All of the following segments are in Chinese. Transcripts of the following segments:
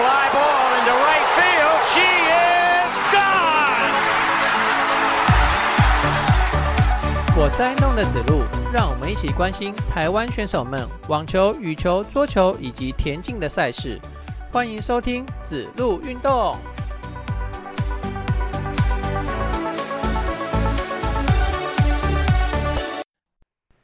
fly ball into right field. She is gone. 我是爱弄的子路，让我们一起关心台湾选手们网球、羽球、桌球以及田径的赛事。欢迎收听子路运动。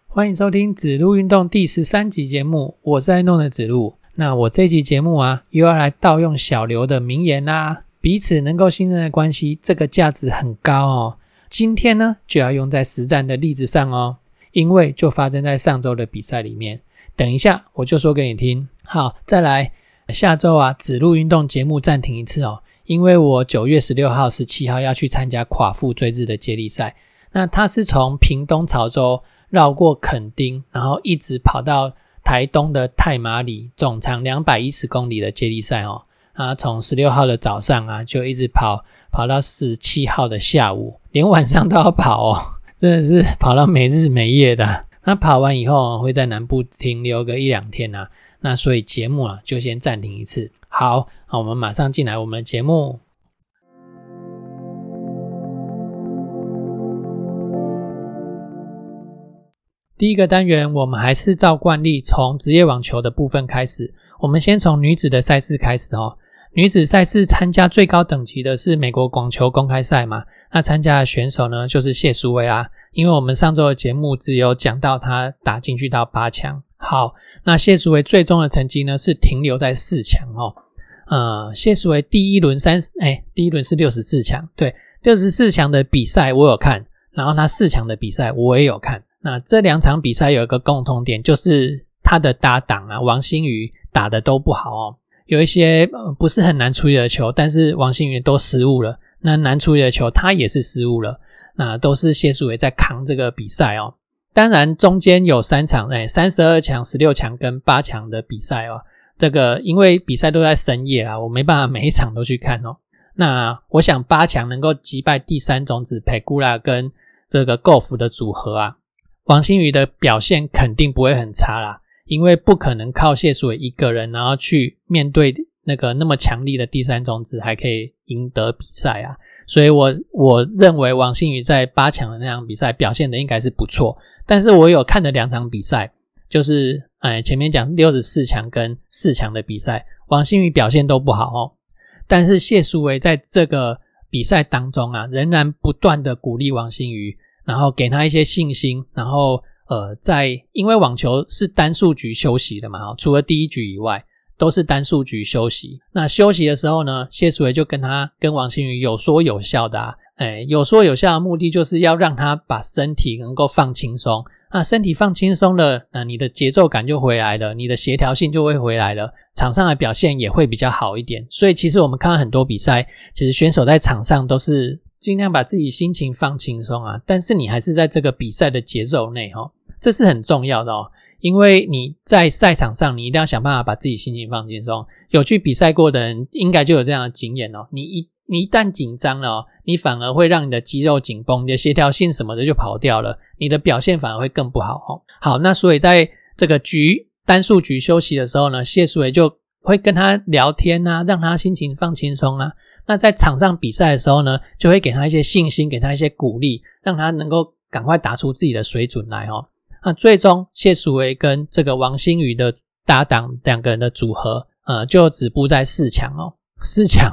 欢迎收听子路运动第十三集节目，我是爱弄的子路。那我这集节目啊，又要来盗用小刘的名言啦。彼此能够信任的关系，这个价值很高哦。今天呢，就要用在实战的例子上哦，因为就发生在上周的比赛里面。等一下我就说给你听。好，再来，下周啊，子路运动节目暂停一次哦，因为我九月十六号、十七号要去参加垮腹追日的接力赛。那它是从屏东潮州。绕过垦丁，然后一直跑到台东的太马里，总长两百一十公里的接力赛哦。啊，从十六号的早上啊，就一直跑跑到十七号的下午，连晚上都要跑哦，真的是跑到没日没夜的。那跑完以后会在南部停留个一两天啊，那所以节目啊就先暂停一次。好，好，我们马上进来我们的节目。第一个单元，我们还是照惯例从职业网球的部分开始。我们先从女子的赛事开始哦。女子赛事参加最高等级的是美国网球公开赛嘛？那参加的选手呢，就是谢淑薇啊。因为我们上周的节目只有讲到她打进去到八强。好，那谢淑薇最终的成绩呢是停留在四强哦。呃，谢淑薇第一轮三十，哎，第一轮是六十四强，对，六十四强的比赛我有看，然后她四强的比赛我也有看。那这两场比赛有一个共同点，就是他的搭档啊，王星宇打的都不好哦，有一些不是很难处理的球，但是王星宇都失误了。那难处理的球他也是失误了，那都是谢淑伟在扛这个比赛哦。当然中间有三场哎，三十二强、十六强跟八强的比赛哦。这个因为比赛都在深夜啊，我没办法每一场都去看哦。那我想八强能够击败第三种子佩古拉跟这个 Golf 的组合啊。王星宇的表现肯定不会很差啦，因为不可能靠谢淑伟一个人，然后去面对那个那么强力的第三种子，还可以赢得比赛啊。所以，我我认为王星宇在八强的那场比赛表现的应该是不错。但是我有看的两场比赛，就是哎前面讲六十四强跟四强的比赛，王星宇表现都不好哦。但是谢淑薇在这个比赛当中啊，仍然不断的鼓励王星宇。然后给他一些信心，然后呃，在因为网球是单数局休息的嘛，哈，除了第一局以外都是单数局休息。那休息的时候呢，谢淑薇就跟他跟王星宇有说有笑的，啊，哎，有说有笑的目的就是要让他把身体能够放轻松。那身体放轻松了，那你的节奏感就回来了，你的协调性就会回来了，场上的表现也会比较好一点。所以其实我们看到很多比赛，其实选手在场上都是。尽量把自己心情放轻松啊，但是你还是在这个比赛的节奏内哈，这是很重要的哦。因为你在赛场上，你一定要想办法把自己心情放轻松。有去比赛过的人，应该就有这样的经验哦。你一你一旦紧张了，你反而会让你的肌肉紧绷，你的协调性什么的就跑掉了，你的表现反而会更不好哦。好，那所以在这个局单数局休息的时候呢，谢淑伟就会跟他聊天啊，让他心情放轻松啊。那在场上比赛的时候呢，就会给他一些信心，给他一些鼓励，让他能够赶快打出自己的水准来哦。那最终谢淑薇跟这个王星宇的搭档两个人的组合，呃，就止步在四强哦。四强，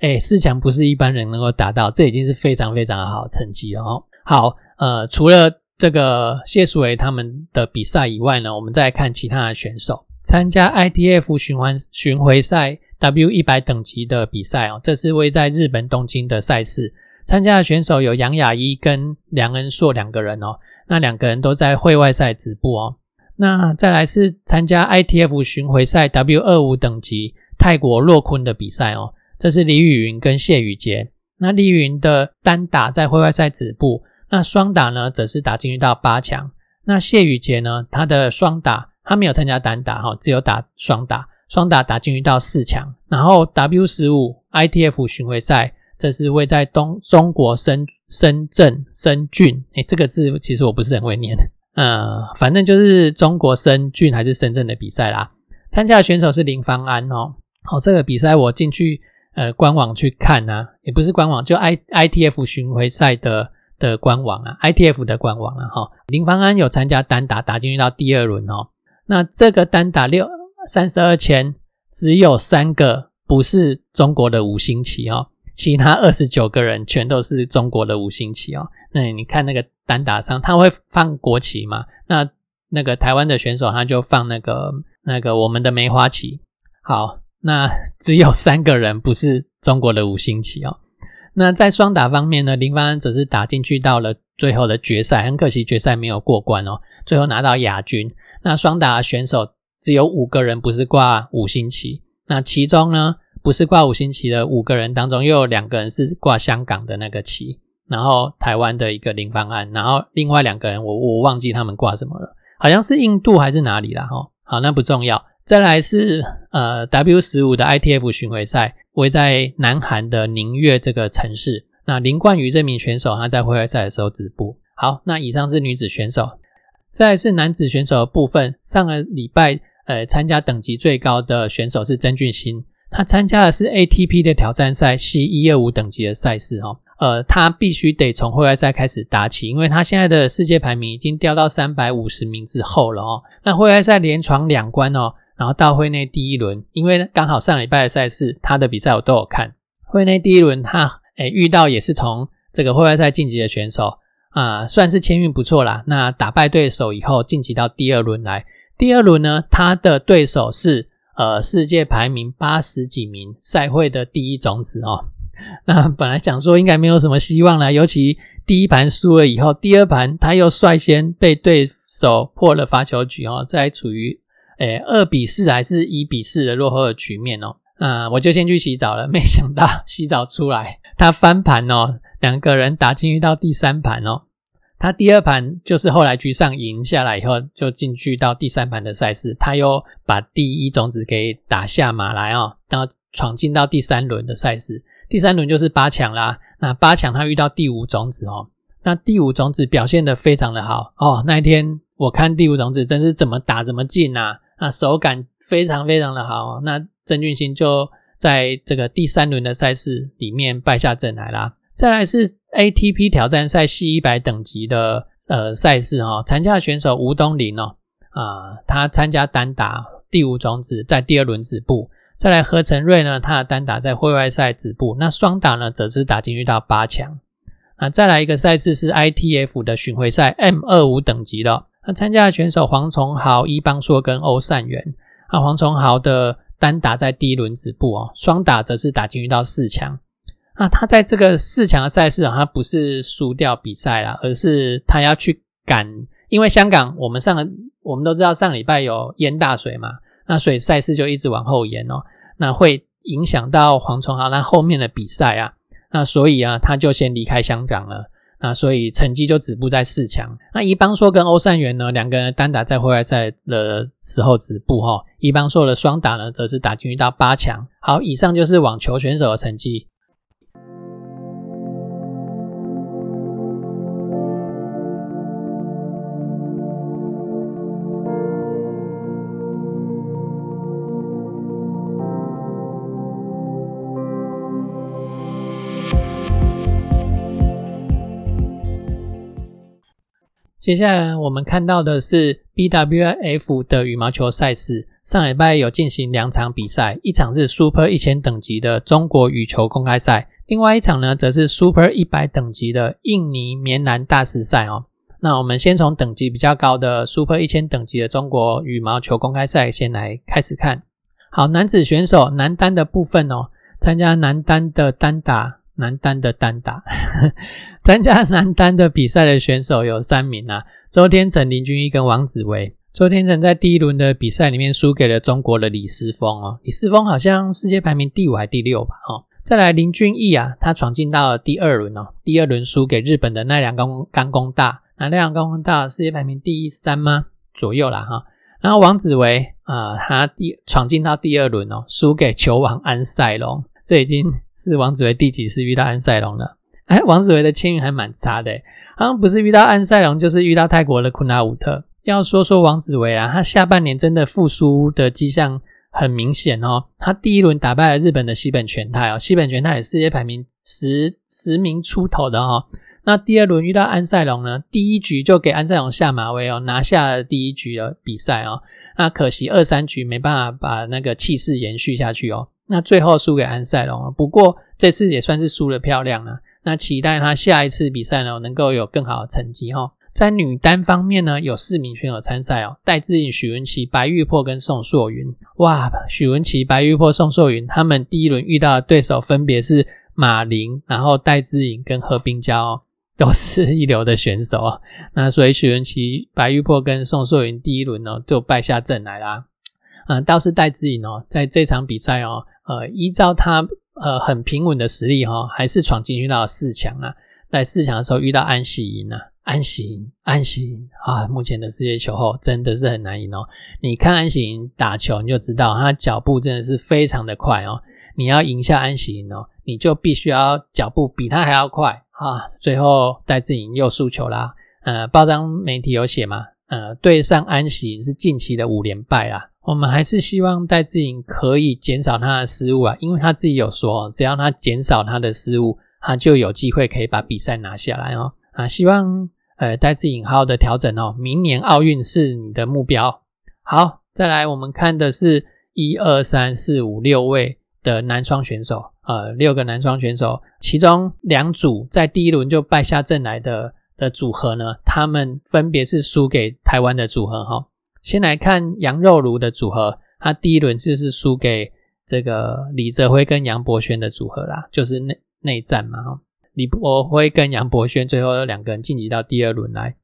哎，四强不是一般人能够达到，这已经是非常非常的好成绩了哦。好，呃，除了这个谢淑薇他们的比赛以外呢，我们再看其他的选手参加 ITF 循环巡回赛。W 一百等级的比赛哦，这是位在日本东京的赛事，参加的选手有杨雅一跟梁恩硕两个人哦，那两个人都在会外赛止步哦。那再来是参加 ITF 巡回赛 W 二五等级泰国洛坤的比赛哦，这是李雨云跟谢宇杰。那李雨云的单打在会外赛止步，那双打呢则是打进去到八强。那谢宇杰呢，他的双打他没有参加单打哈，只有打双打。双打打进去到四强，然后 W 十五 ITF 巡回赛，这是位在东中国深深圳深圳，哎，这个字其实我不是很会念，呃，反正就是中国深圳还是深圳的比赛啦。参加的选手是林芳安哦，好，这个比赛我进去呃官网去看啊，也不是官网，就 I I T F 巡回赛的的官网啊，I T F 的官网啊，哈，林芳安有参加单打，打进去到第二轮哦。那这个单打六三十二签，只有三个不是中国的五星旗哦，其他二十九个人全都是中国的五星旗哦。那你看那个单打上，他会放国旗嘛？那那个台湾的选手他就放那个那个我们的梅花旗。好。那只有三个人不是中国的五星旗哦。那在双打方面呢，林芳安则是打进去到了最后的决赛，很可惜决赛没有过关哦，最后拿到亚军。那双打选手只有五个人不是挂五星旗，那其中呢不是挂五星旗的五个人当中，又有两个人是挂香港的那个旗，然后台湾的一个林芳安，然后另外两个人我我忘记他们挂什么了，好像是印度还是哪里啦哈。好，那不重要。再来是呃 W 十五的 ITF 巡回赛，位在南韩的宁越这个城市。那林冠宇这名选手他在户外赛的时候止步。好，那以上是女子选手。再来是男子选手的部分，上个礼拜呃参加等级最高的选手是曾俊欣，他参加的是 ATP 的挑战赛 C 一二五等级的赛事哦。呃，他必须得从户外赛开始打起，因为他现在的世界排名已经掉到三百五十名之后了哦。那户外赛连闯两关哦。然后到会内第一轮，因为刚好上礼拜的赛事，他的比赛我都有看。会内第一轮，他诶遇到也是从这个会外赛晋级的选手啊，算是签运不错啦。那打败对手以后晋级到第二轮来，第二轮呢，他的对手是呃世界排名八十几名赛会的第一种子哦。那本来想说应该没有什么希望了，尤其第一盘输了以后，第二盘他又率先被对手破了发球局哦，在处于。诶，二比四还是一比四的落后的局面哦。啊，我就先去洗澡了。没想到洗澡出来，他翻盘哦，两个人打进去到第三盘哦。他第二盘就是后来局上赢下来以后，就进去到第三盘的赛事。他又把第一种子给打下马来哦，然后闯进到第三轮的赛事。第三轮就是八强啦。那八强他遇到第五种子哦，那第五种子表现的非常的好哦。那一天我看第五种子真是怎么打怎么进啊！那手感非常非常的好，那郑俊兴就在这个第三轮的赛事里面败下阵来啦。再来是 ATP 挑战赛 C 一百等级的呃赛事哈，参加选手吴东林哦啊，他参加单打第五种子在第二轮止步。再来何成瑞呢，他的单打在会外赛止步，那双打呢则是打进去到八强。啊，再来一个赛事是 ITF 的巡回赛 M 二五等级的。那参加的选手黄崇豪、伊邦硕跟欧善元。那黄崇豪的单打在第一轮止步哦，双打则是打进去到四强。那他在这个四强的赛事啊，他不是输掉比赛啦，而是他要去赶，因为香港我们上个我们都知道上礼拜有淹大水嘛，那所以赛事就一直往后延哦，那会影响到黄崇豪那后面的比赛啊，那所以啊，他就先离开香港了。那所以成绩就止步在四强。那伊邦硕跟欧善元呢，两个人单打在户外赛的时候止步哈。伊邦硕的双打呢，则是打进去到八强。好，以上就是网球选手的成绩。接下来我们看到的是 BWF 的羽毛球赛事，上礼拜有进行两场比赛，一场是 Super 一千等级的中国羽球公开赛，另外一场呢则是 Super 一百等级的印尼棉兰大师赛哦。那我们先从等级比较高的 Super 一千等级的中国羽毛球公开赛先来开始看。好，男子选手男单的部分哦，参加男单的单打。男单的单打，参加男单的比赛的选手有三名啊，周天成、林俊逸跟王子维。周天成在第一轮的比赛里面输给了中国的李思峰哦，李思峰好像世界排名第五还第六吧？哦，再来林俊逸啊，他闯进到了第二轮哦，第二轮输给日本的奈良刚刚工大，那奈良刚工大世界排名第三吗？左右啦哈。然后王子维啊，他第闯进到第二轮哦，输给球王安塞龙。这已经是王子维第几次遇到安塞龙了？哎，王子维的签运还蛮差的，好像不是遇到安塞龙，就是遇到泰国的库纳武特。要说说王子维啊，他下半年真的复苏的迹象很明显哦，他第一轮打败了日本的西本全太哦，西本全太也世界排名十十名出头的哦。那第二轮遇到安塞龙呢，第一局就给安塞龙下马威哦，拿下了第一局的比赛哦。那可惜二三局没办法把那个气势延续下去哦。那最后输给安塞龙，不过这次也算是输的漂亮了。那期待他下一次比赛呢，能够有更好的成绩哈。在女单方面呢，有四名选手参赛哦，戴志颖、许文琪、白玉珀跟宋硕云。哇，许文琪、白玉珀、宋硕云，他们第一轮遇到的对手分别是马林，然后戴志颖跟何冰娇，哦，都是一流的选手啊。那所以许文琪、白玉珀跟宋硕云第一轮呢就败下阵来啦。嗯，倒是戴志颖哦，在这场比赛哦，呃，依照他呃很平稳的实力哈，还是闯进去到四强啊。在四强的时候遇到安喜莹啊。安喜莹，安喜莹啊！目前的世界球后真的是很难赢哦。你看安喜莹打球，你就知道她脚步真的是非常的快哦。你要赢下安喜莹哦，你就必须要脚步比她还要快啊。最后戴志颖又输球啦。呃，报章媒体有写嘛？呃，对上安喜莹是近期的五连败啊。我们还是希望戴志颖可以减少他的失误啊，因为他自己有说，只要他减少他的失误，他就有机会可以把比赛拿下来哦。啊，希望。呃，戴志颖好好的调整哦，明年奥运是你的目标。好，再来我们看的是一二三四五六位的男双选手，呃，六个男双选手，其中两组在第一轮就败下阵来的的组合呢，他们分别是输给台湾的组合哈。先来看杨肉炉的组合，他第一轮就是输给这个李泽辉跟杨博轩的组合啦，就是内内战嘛哈。李博辉跟杨博轩最后两个人晋级到第二轮来。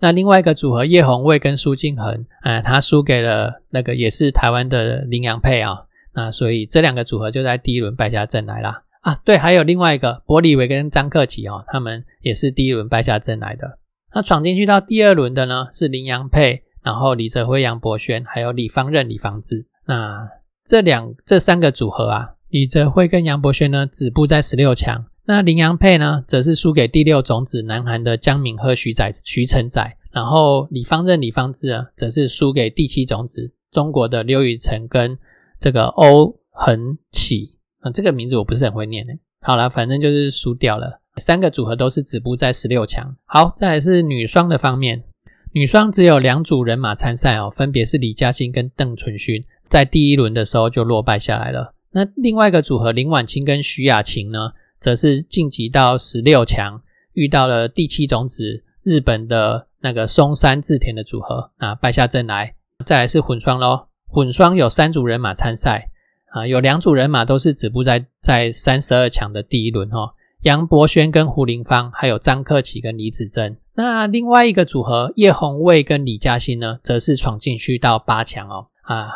那另外一个组合叶红卫跟苏敬恒，呃，他输给了那个也是台湾的林洋配啊。那所以这两个组合就在第一轮败下阵来啦。啊，对，还有另外一个伯里维跟张克奇哦，他们也是第一轮败下阵来的。那闯进去到第二轮的呢是林洋配，然后李泽辉、杨博轩，还有李方任、李方志。那这两这三个组合啊，李泽辉跟杨博轩呢止步在十六强。那林洋配呢，则是输给第六种子南韩的姜敏赫、徐载、徐成载，然后李方任、李方志啊，则是输给第七种子中国的刘雨辰跟这个欧恒启啊，这个名字我不是很会念的。好了，反正就是输掉了。三个组合都是止步在十六强。好，再来是女双的方面，女双只有两组人马参赛哦，分别是李嘉欣跟邓淳勋，在第一轮的时候就落败下来了。那另外一个组合林婉清跟徐雅琴呢？则是晋级到十六强，遇到了第七种子日本的那个松山志田的组合啊，败下阵来。再来是混双喽，混双有三组人马参赛啊，有两组人马都是止步在在三十二强的第一轮哈。杨博轩跟胡林芳，还有张克启跟李子珍。那另外一个组合叶红卫跟李嘉欣呢，则是闯进去到八强哦啊。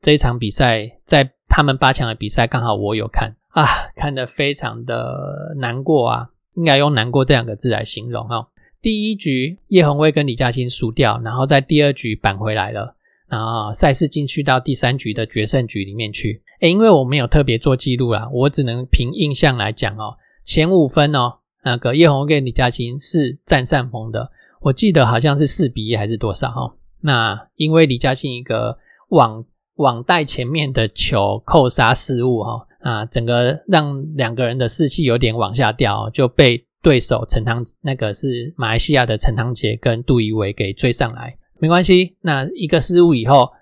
这一场比赛在他们八强的比赛，刚好我有看。啊，看得非常的难过啊，应该用难过这两个字来形容哦。第一局叶红卫跟李嘉欣输掉，然后在第二局扳回来了，然后赛事进去到第三局的决胜局里面去。诶，因为我没有特别做记录啦，我只能凭印象来讲哦。前五分哦，那个叶红跟李嘉欣是占上风的，我记得好像是四比一还是多少哈。那因为李嘉欣一个网网带前面的球扣杀失误哈。啊，整个让两个人的士气有点往下掉，就被对手陈汤那个是马来西亚的陈汤杰跟杜怡伟给追上来。没关系，那一个失误以后，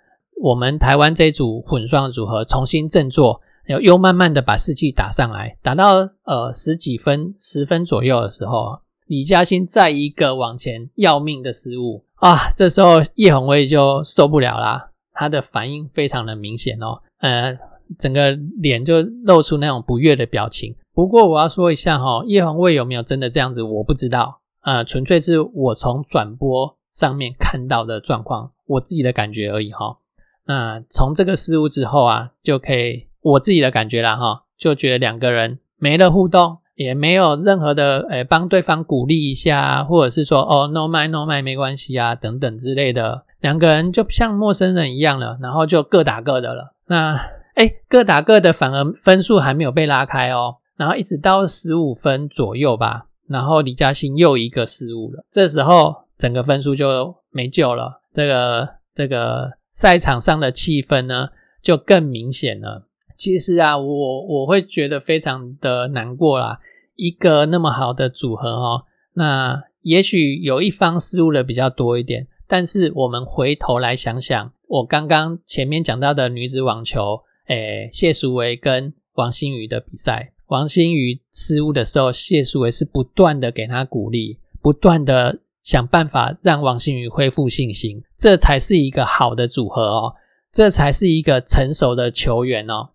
我们台湾这组混双组合重新振作，又又慢慢的把士气打上来，打到呃十几分、十分左右的时候，李嘉欣再一个往前要命的失误啊，这时候叶红卫就受不了啦，他的反应非常的明显哦，呃。整个脸就露出那种不悦的表情。不过我要说一下哈，叶红卫有没有真的这样子，我不知道。呃，纯粹是我从转播上面看到的状况，我自己的感觉而已哈。那从这个失误之后啊，就可以我自己的感觉了哈，就觉得两个人没了互动，也没有任何的诶帮对方鼓励一下，或者是说哦 no my no my 没关系啊等等之类的，两个人就像陌生人一样了，然后就各打各的了。那。哎，各打各的，反而分数还没有被拉开哦。然后一直到十五分左右吧，然后李嘉欣又一个失误了，这时候整个分数就没救了。这个这个赛场上的气氛呢，就更明显了。其实啊，我我会觉得非常的难过啦。一个那么好的组合哦，那也许有一方失误的比较多一点，但是我们回头来想想，我刚刚前面讲到的女子网球，诶，谢淑薇跟王欣瑜的比赛，王欣瑜失误的时候，谢淑薇是不断的给她鼓励，不断的想办法让王欣瑜恢复信心，这才是一个好的组合哦，这才是一个成熟的球员哦。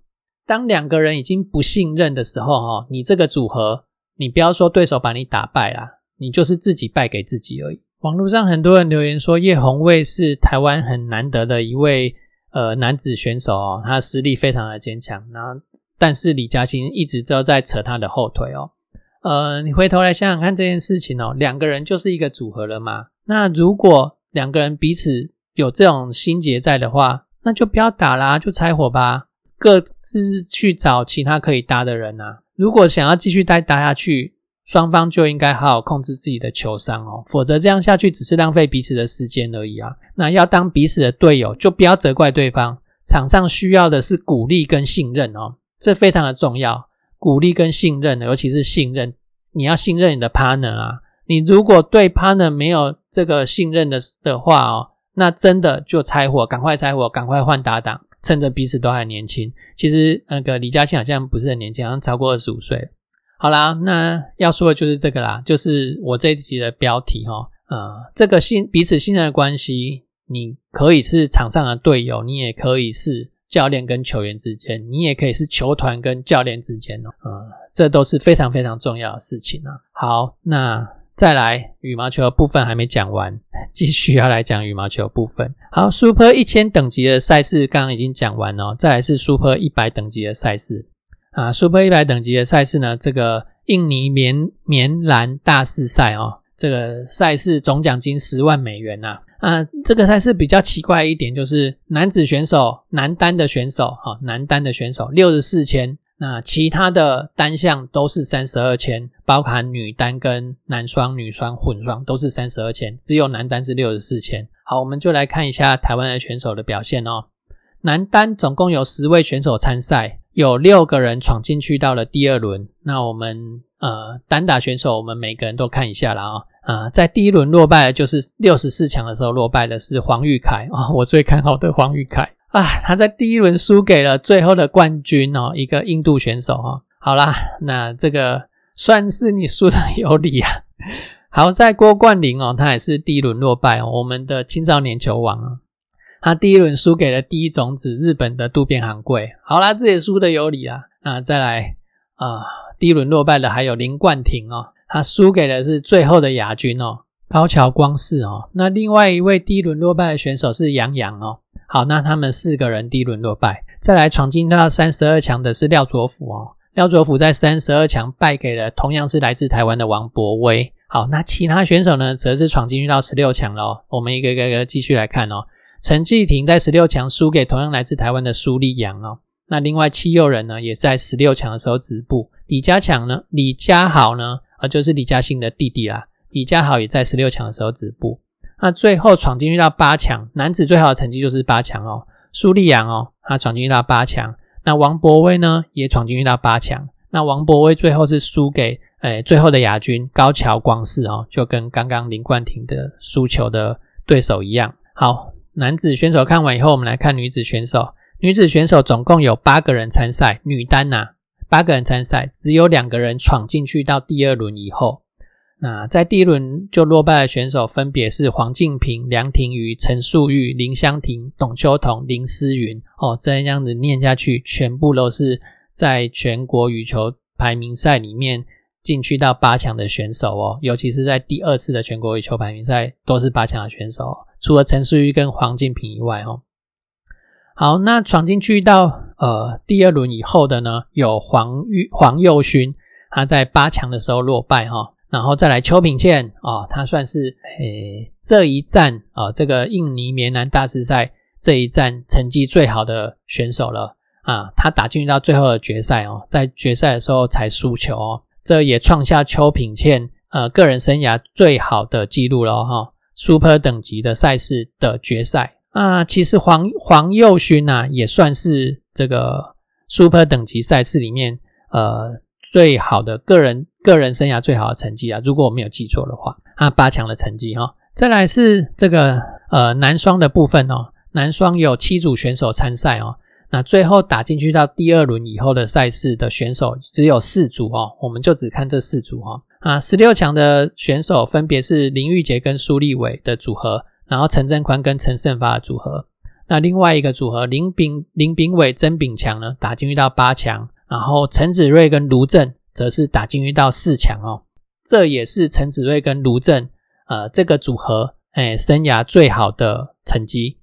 当两个人已经不信任的时候，哈，你这个组合，你不要说对手把你打败啦，你就是自己败给自己而已。网络上很多人留言说，叶红卫是台湾很难得的一位呃男子选手哦，他实力非常的坚强。然后，但是李嘉欣一直都在扯他的后腿哦。呃，你回头来想想看这件事情哦，两个人就是一个组合了嘛。那如果两个人彼此有这种心结在的话，那就不要打啦，就拆伙吧。各自去找其他可以搭的人啊！如果想要继续待搭下去，双方就应该好好控制自己的球商哦，否则这样下去只是浪费彼此的时间而已啊！那要当彼此的队友，就不要责怪对方。场上需要的是鼓励跟信任哦，这非常的重要。鼓励跟信任，尤其是信任，你要信任你的 partner 啊！你如果对 partner 没有这个信任的的话哦，那真的就拆伙，赶快拆伙，赶快换搭档。趁着彼此都还年轻，其实那个李嘉欣好像不是很年轻，好像超过二十五岁。好啦，那要说的就是这个啦，就是我这一集的标题哈，呃，这个信彼此信任的关系，你可以是场上的队友，你也可以是教练跟球员之间，你也可以是球团跟教练之间哦，呃，这都是非常非常重要的事情啊。好，那。再来羽毛球的部分还没讲完，继续要来讲羽毛球部分。好，Super 一千等级的赛事刚刚已经讲完了，再来是 Super 一百等级的赛事啊。Super 一百等级的赛事呢，这个印尼棉棉兰大师赛哦，这个赛事总奖金十万美元呐。啊，这个赛事比较奇怪一点，就是男子选手男单的选手哈，男单的选手六十四千。那其他的单项都是三十二千，包含女单跟男双、女双混双都是三十二千，只有男单是六十四千。好，我们就来看一下台湾的选手的表现哦。男单总共有十位选手参赛，有六个人闯进去到了第二轮。那我们呃单打选手，我们每个人都看一下了啊啊，在第一轮落败的就是六十四强的时候落败的是黄玉凯啊，我最看好的黄玉凯。啊，他在第一轮输给了最后的冠军哦，一个印度选手哦。好啦，那这个算是你输的有理啊。好在郭冠霖哦，他也是第一轮落败哦，我们的青少年球王啊，他第一轮输给了第一种子日本的渡边航贵。好啦，这也输的有理啊。那再来啊，第一轮落败的还有林冠廷哦，他输给的是最后的亚军哦，高桥光世哦。那另外一位第一轮落败的选手是杨洋哦。好，那他们四个人第一轮落败，再来闯进到三十二强的是廖卓甫哦。廖卓甫在三十二强败给了同样是来自台湾的王博威。好，那其他选手呢，则是闯进去到十六强了。我们一个一个继续来看哦。陈继廷在十六强输给同样来自台湾的苏立阳哦。那另外七六人呢，也在十六强的时候止步。李家强呢，李家豪呢，啊，就是李嘉欣的弟弟啦。李家豪也在十六强的时候止步。那最后闯进去到八强，男子最好的成绩就是八强哦。苏立阳哦，他闯进去到八强。那王博威呢，也闯进去到八强。那王博威最后是输给诶最后的亚军高桥光世哦，就跟刚刚林冠廷的输球的对手一样。好，男子选手看完以后，我们来看女子选手。女子选手总共有八个人参赛，女单呐八个人参赛，只有两个人闯进去到第二轮以后。那在第一轮就落败的选手分别是黄静平、梁廷瑜、陈素玉、林香婷、董秋彤、林思云。哦，这样子念下去，全部都是在全国羽球排名赛里面进去到八强的选手哦。尤其是在第二次的全国羽球排名赛，都是八强的选手。除了陈素玉跟黄静平以外，哦，好，那闯进去到呃第二轮以后的呢，有黄玉黄佑勋，他在八强的时候落败，哈。然后再来邱品倩啊，她算是诶这一站啊，这个印尼棉兰大师赛这一站成绩最好的选手了啊，他打进到最后的决赛哦，在决赛的时候才输球哦，这也创下邱品倩呃个人生涯最好的记录了哈，Super 等级的赛事的决赛。啊其实黄黄佑勋呐，也算是这个 Super 等级赛事里面呃最好的个人个人生涯最好的成绩啊，如果我没有记错的话，啊八强的成绩哈。再来是这个呃男双的部分哦，男双有七组选手参赛哦。那最后打进去到第二轮以后的赛事的选手只有四组哦，我们就只看这四组哈。啊，十六强的选手分别是林玉杰跟苏立伟的组合，然后陈振宽跟陈胜发的组合。那另外一个组合林炳林炳伟曾炳强呢，打进去到八强，然后陈子睿跟卢正则是打进去到四强哦。这也是陈子睿跟卢正呃这个组合哎生涯最好的成绩。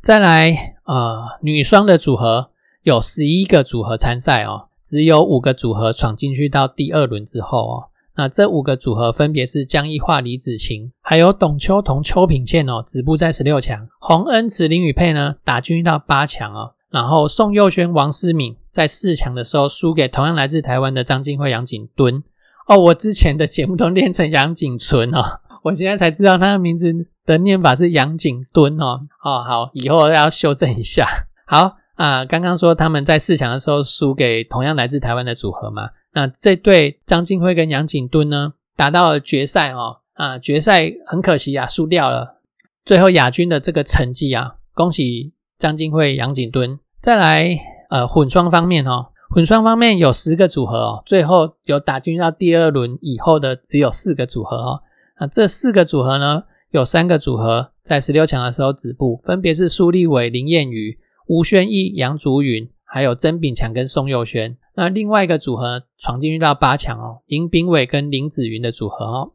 再来。呃，女双的组合有十一个组合参赛哦，只有五个组合闯进去到第二轮之后哦。那这五个组合分别是江一化、李子晴，还有董秋彤、邱品倩哦，止步在十六强。洪恩慈、林宇佩呢，打进去到八强哦。然后宋佑轩、王思敏在四强的时候输给同样来自台湾的张金辉、杨景敦哦。我之前的节目都念成杨景纯哦，我现在才知道他的名字。的念法是杨景敦哦，哦好，以后要修正一下。好啊，刚刚说他们在四强的时候输给同样来自台湾的组合嘛，那这对张金辉跟杨景敦呢打到了决赛哦，啊决赛很可惜啊输掉了，最后亚军的这个成绩啊，恭喜张金惠、杨景敦。再来呃混双方面哦，混双方面有十个组合哦，最后有打进到第二轮以后的只有四个组合哦，那这四个组合呢？有三个组合在十六强的时候止步，分别是苏立伟、林燕瑜、吴宣义、杨竹云，还有曾炳强跟宋佑轩。那另外一个组合闯进去到八强哦，林炳伟跟林子云的组合哦。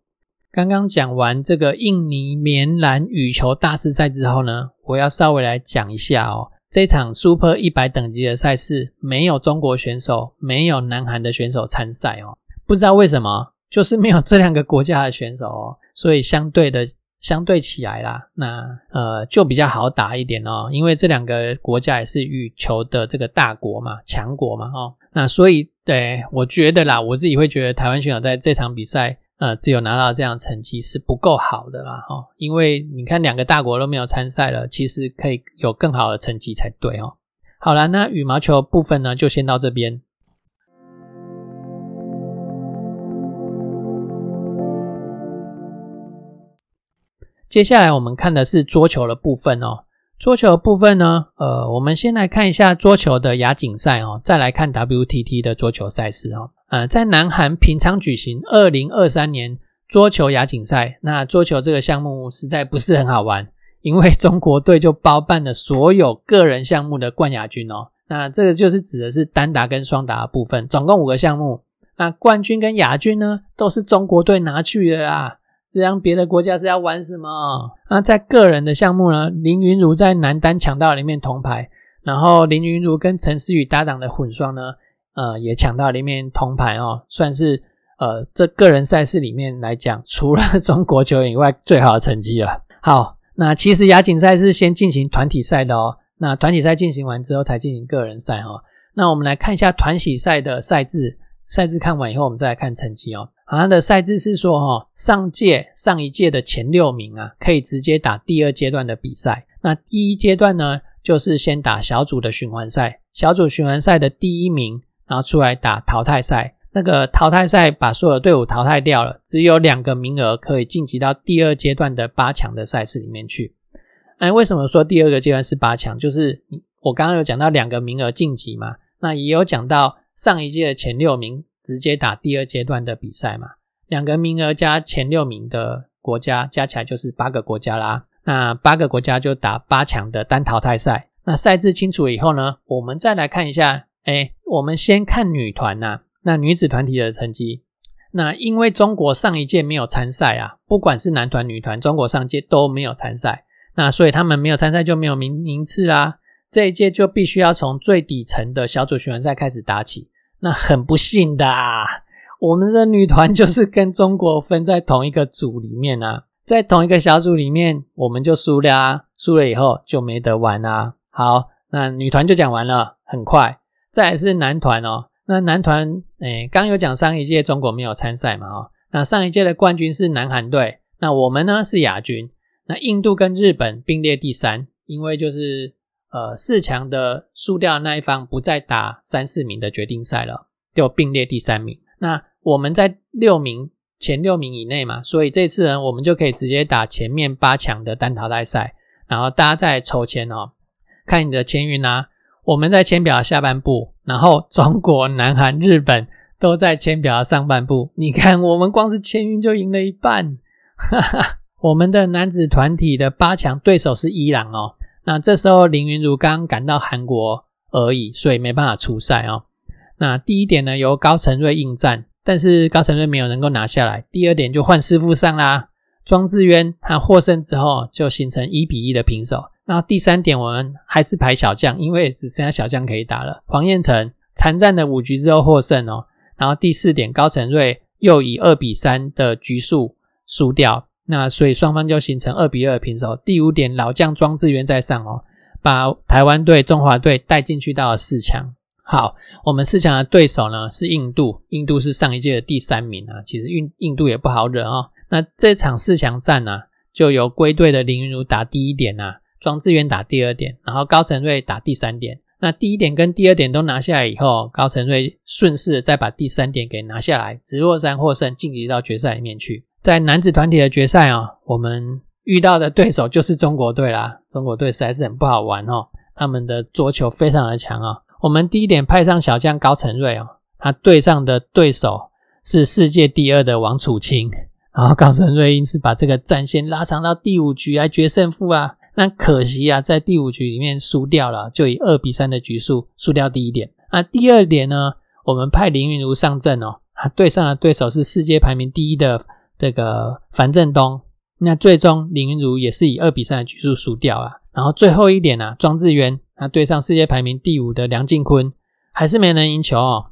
刚刚讲完这个印尼棉兰羽球大师赛之后呢，我要稍微来讲一下哦，这场 Super 一百等级的赛事没有中国选手，没有南韩的选手参赛哦，不知道为什么，就是没有这两个国家的选手哦，所以相对的。相对起来啦，那呃就比较好打一点哦，因为这两个国家也是羽球的这个大国嘛，强国嘛，哦，那所以对我觉得啦，我自己会觉得台湾选手在这场比赛呃只有拿到这样成绩是不够好的啦，哈，因为你看两个大国都没有参赛了，其实可以有更好的成绩才对哦。好了，那羽毛球部分呢就先到这边。接下来我们看的是桌球的部分哦。桌球部分呢，呃，我们先来看一下桌球的亚锦赛哦，再来看 WTT 的桌球赛事哦。呃，在南韩平昌举行二零二三年桌球亚锦赛。那桌球这个项目实在不是很好玩，因为中国队就包办了所有个人项目的冠亚军哦。那这个就是指的是单打跟双打的部分，总共五个项目。那冠军跟亚军呢，都是中国队拿去的啊。这样别的国家是要玩什么？那在个人的项目呢？林云如在男单抢到里面铜牌，然后林云如跟陈思雨搭档的混双呢，呃，也抢到里面铜牌哦，算是呃这个人赛事里面来讲，除了 中国球员以外最好的成绩了。好，那其实亚锦赛是先进行团体赛的哦，那团体赛进行完之后才进行个人赛哈。那我们来看一下团体赛的赛制，赛制看完以后，我们再来看成绩哦。好像的赛制是说，哈，上届上一届的前六名啊，可以直接打第二阶段的比赛。那第一阶段呢，就是先打小组的循环赛，小组循环赛的第一名，然后出来打淘汰赛。那个淘汰赛把所有队伍淘汰掉了，只有两个名额可以晋级到第二阶段的八强的赛事里面去。哎，为什么说第二个阶段是八强？就是我刚刚有讲到两个名额晋级嘛，那也有讲到上一届的前六名。直接打第二阶段的比赛嘛，两个名额加前六名的国家加起来就是八个国家啦。那八个国家就打八强的单淘汰赛。那赛制清楚以后呢，我们再来看一下。哎，我们先看女团呐，那女子团体的成绩。那因为中国上一届没有参赛啊，不管是男团女团，中国上届都没有参赛。那所以他们没有参赛就没有名名次啦。这一届就必须要从最底层的小组循环赛开始打起。那很不幸的啊，我们的女团就是 跟中国分在同一个组里面啊，在同一个小组里面，我们就输了啊，输了以后就没得玩啊。好，那女团就讲完了，很快。再来是男团哦，那男团，诶，刚有讲上一届中国没有参赛嘛，哦，那上一届的冠军是南韩队，那我们呢是亚军，那印度跟日本并列第三，因为就是呃四强的输掉的那一方不再打三四名的决定赛了，就并列第三名。那我们在六名前六名以内嘛，所以这次呢，我们就可以直接打前面八强的单淘汰赛，然后大家再抽签哦，看你的签运啊。我们在签表下半部，然后中国、南韩、日本都在签表上半部。你看，我们光是签运就赢了一半。哈哈，我们的男子团体的八强对手是伊朗哦。那这时候林云如刚赶到韩国而已，所以没办法出赛哦。那第一点呢，由高承瑞应战。但是高承瑞没有能够拿下来。第二点就换师傅上啦，庄智渊他获胜之后就形成一比一的平手。那第三点我们还是排小将，因为只剩下小将可以打了。黄彦成残战的五局之后获胜哦。然后第四点高承瑞又以二比三的局数输掉，那所以双方就形成二比二平手。第五点老将庄智渊在上哦，把台湾队、中华队带进去到了四强。好，我们四强的对手呢是印度，印度是上一届的第三名啊。其实印印度也不好惹哦。那这场四强战呢，就由归队的林云如打第一点啊，庄智渊打第二点，然后高承瑞打第三点。那第一点跟第二点都拿下来以后，高承瑞顺势再把第三点给拿下来，直落三获胜，晋级到决赛里面去。在男子团体的决赛啊，我们遇到的对手就是中国队啦。中国队实在是很不好玩哦，他们的桌球非常的强啊。我们第一点派上小将高承瑞哦，他对上的对手是世界第二的王楚钦，然后高承瑞因此把这个战线拉长到第五局来决胜负啊，那可惜啊，在第五局里面输掉了，就以二比三的局数输掉第一点。那第二点呢，我们派林云如上阵哦，他对上的对手是世界排名第一的这个樊振东，那最终林云如也是以二比三的局数输掉啊。然后最后一点呢，庄智渊。那对上世界排名第五的梁靖昆，还是没能赢球哦。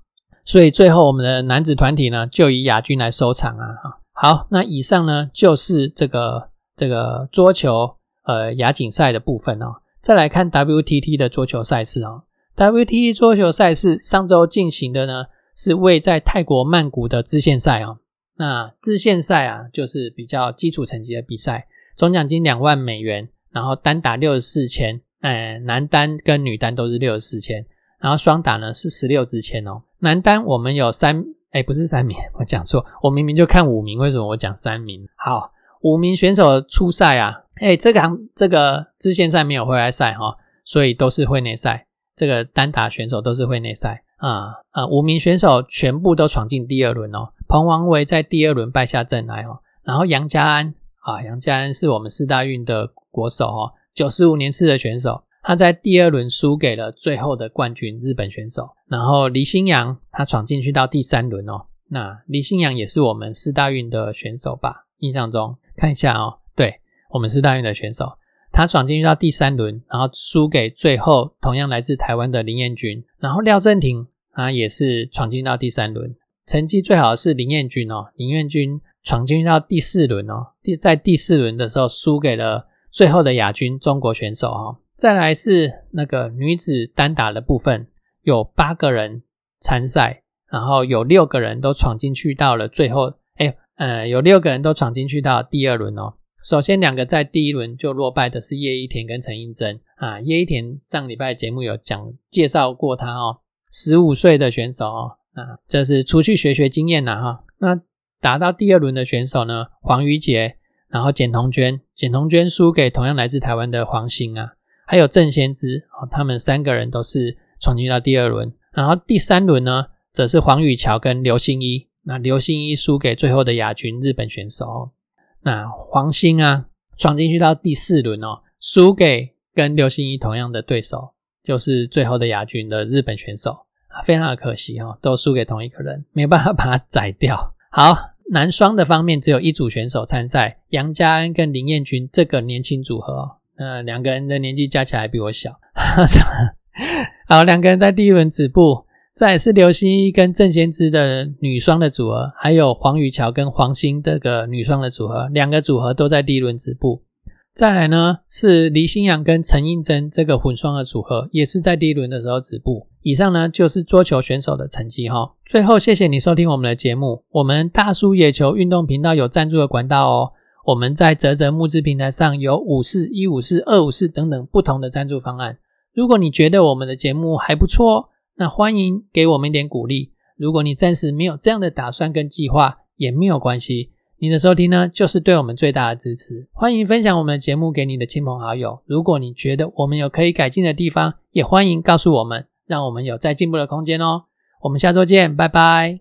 所以最后我们的男子团体呢，就以亚军来收场啊。好，那以上呢就是这个这个桌球呃亚锦赛的部分哦。再来看 WTT 的桌球赛事哦。WTT 桌球赛事上周进行的呢，是位在泰国曼谷的支线赛哦。那支线赛啊，就是比较基础层级的比赛，总奖金两万美元，然后单打六十四千。哎，男单跟女单都是六十四千，然后双打呢是十六支签哦。男单我们有三，哎，不是三名，我讲错，我明明就看五名，为什么我讲三名？好，五名选手出赛啊，哎，这个这个支线赛没有会外赛哈，所以都是会内赛。这个单打选手都是会内赛啊啊，五名选手全部都闯进第二轮哦。彭王维在第二轮败下阵来哦，然后杨家安啊，杨家安是我们四大运的国手哦。九十五年次的选手，他在第二轮输给了最后的冠军日本选手。然后黎新阳他闯进去到第三轮哦。那李新阳也是我们四大运的选手吧？印象中看一下哦，对我们是大运的选手，他闯进去到第三轮，然后输给最后同样来自台湾的林彦君。然后廖正廷啊也是闯进到第三轮，成绩最好的是林彦君哦。林彦君闯进到第四轮哦，第在第四轮的时候输给了。最后的亚军中国选手哈，再来是那个女子单打的部分，有八个人参赛，然后有六个人都闯进去到了最后，哎，呃，有六个人都闯进去到第二轮哦。首先两个在第一轮就落败的是叶一田跟陈映真啊，叶一田上礼拜节目有讲介绍过他哦，十五岁的选手哦，啊，这是出去学学经验了哈。那打到第二轮的选手呢，黄瑜杰。然后简彤娟，简彤娟输给同样来自台湾的黄兴啊，还有郑先知哦，他们三个人都是闯进到第二轮。然后第三轮呢，则是黄宇桥跟刘星一，那刘星一输给最后的亚军日本选手。那黄兴啊，闯进去到第四轮哦，输给跟刘星一同样的对手，就是最后的亚军的日本选手，非常的可惜哦，都输给同一个人，没有办法把他宰掉。好。男双的方面只有一组选手参赛，杨家恩跟林彦君这个年轻组合，呃，两个人的年纪加起来比我小。好，两个人在第一轮止步。再是刘星一跟郑先知的女双的组合，还有黄宇桥跟黄兴这个女双的组合，两个组合都在第一轮止步。再来呢是黎新阳跟陈映真这个混双的组合，也是在第一轮的时候止步。以上呢就是桌球选手的成绩哈。最后谢谢你收听我们的节目，我们大叔野球运动频道有赞助的管道哦。我们在泽泽募资平台上有五四、一五四、二五四等等不同的赞助方案。如果你觉得我们的节目还不错，那欢迎给我们一点鼓励。如果你暂时没有这样的打算跟计划，也没有关系。你的收听呢，就是对我们最大的支持。欢迎分享我们的节目给你的亲朋好友。如果你觉得我们有可以改进的地方，也欢迎告诉我们，让我们有再进步的空间哦。我们下周见，拜拜。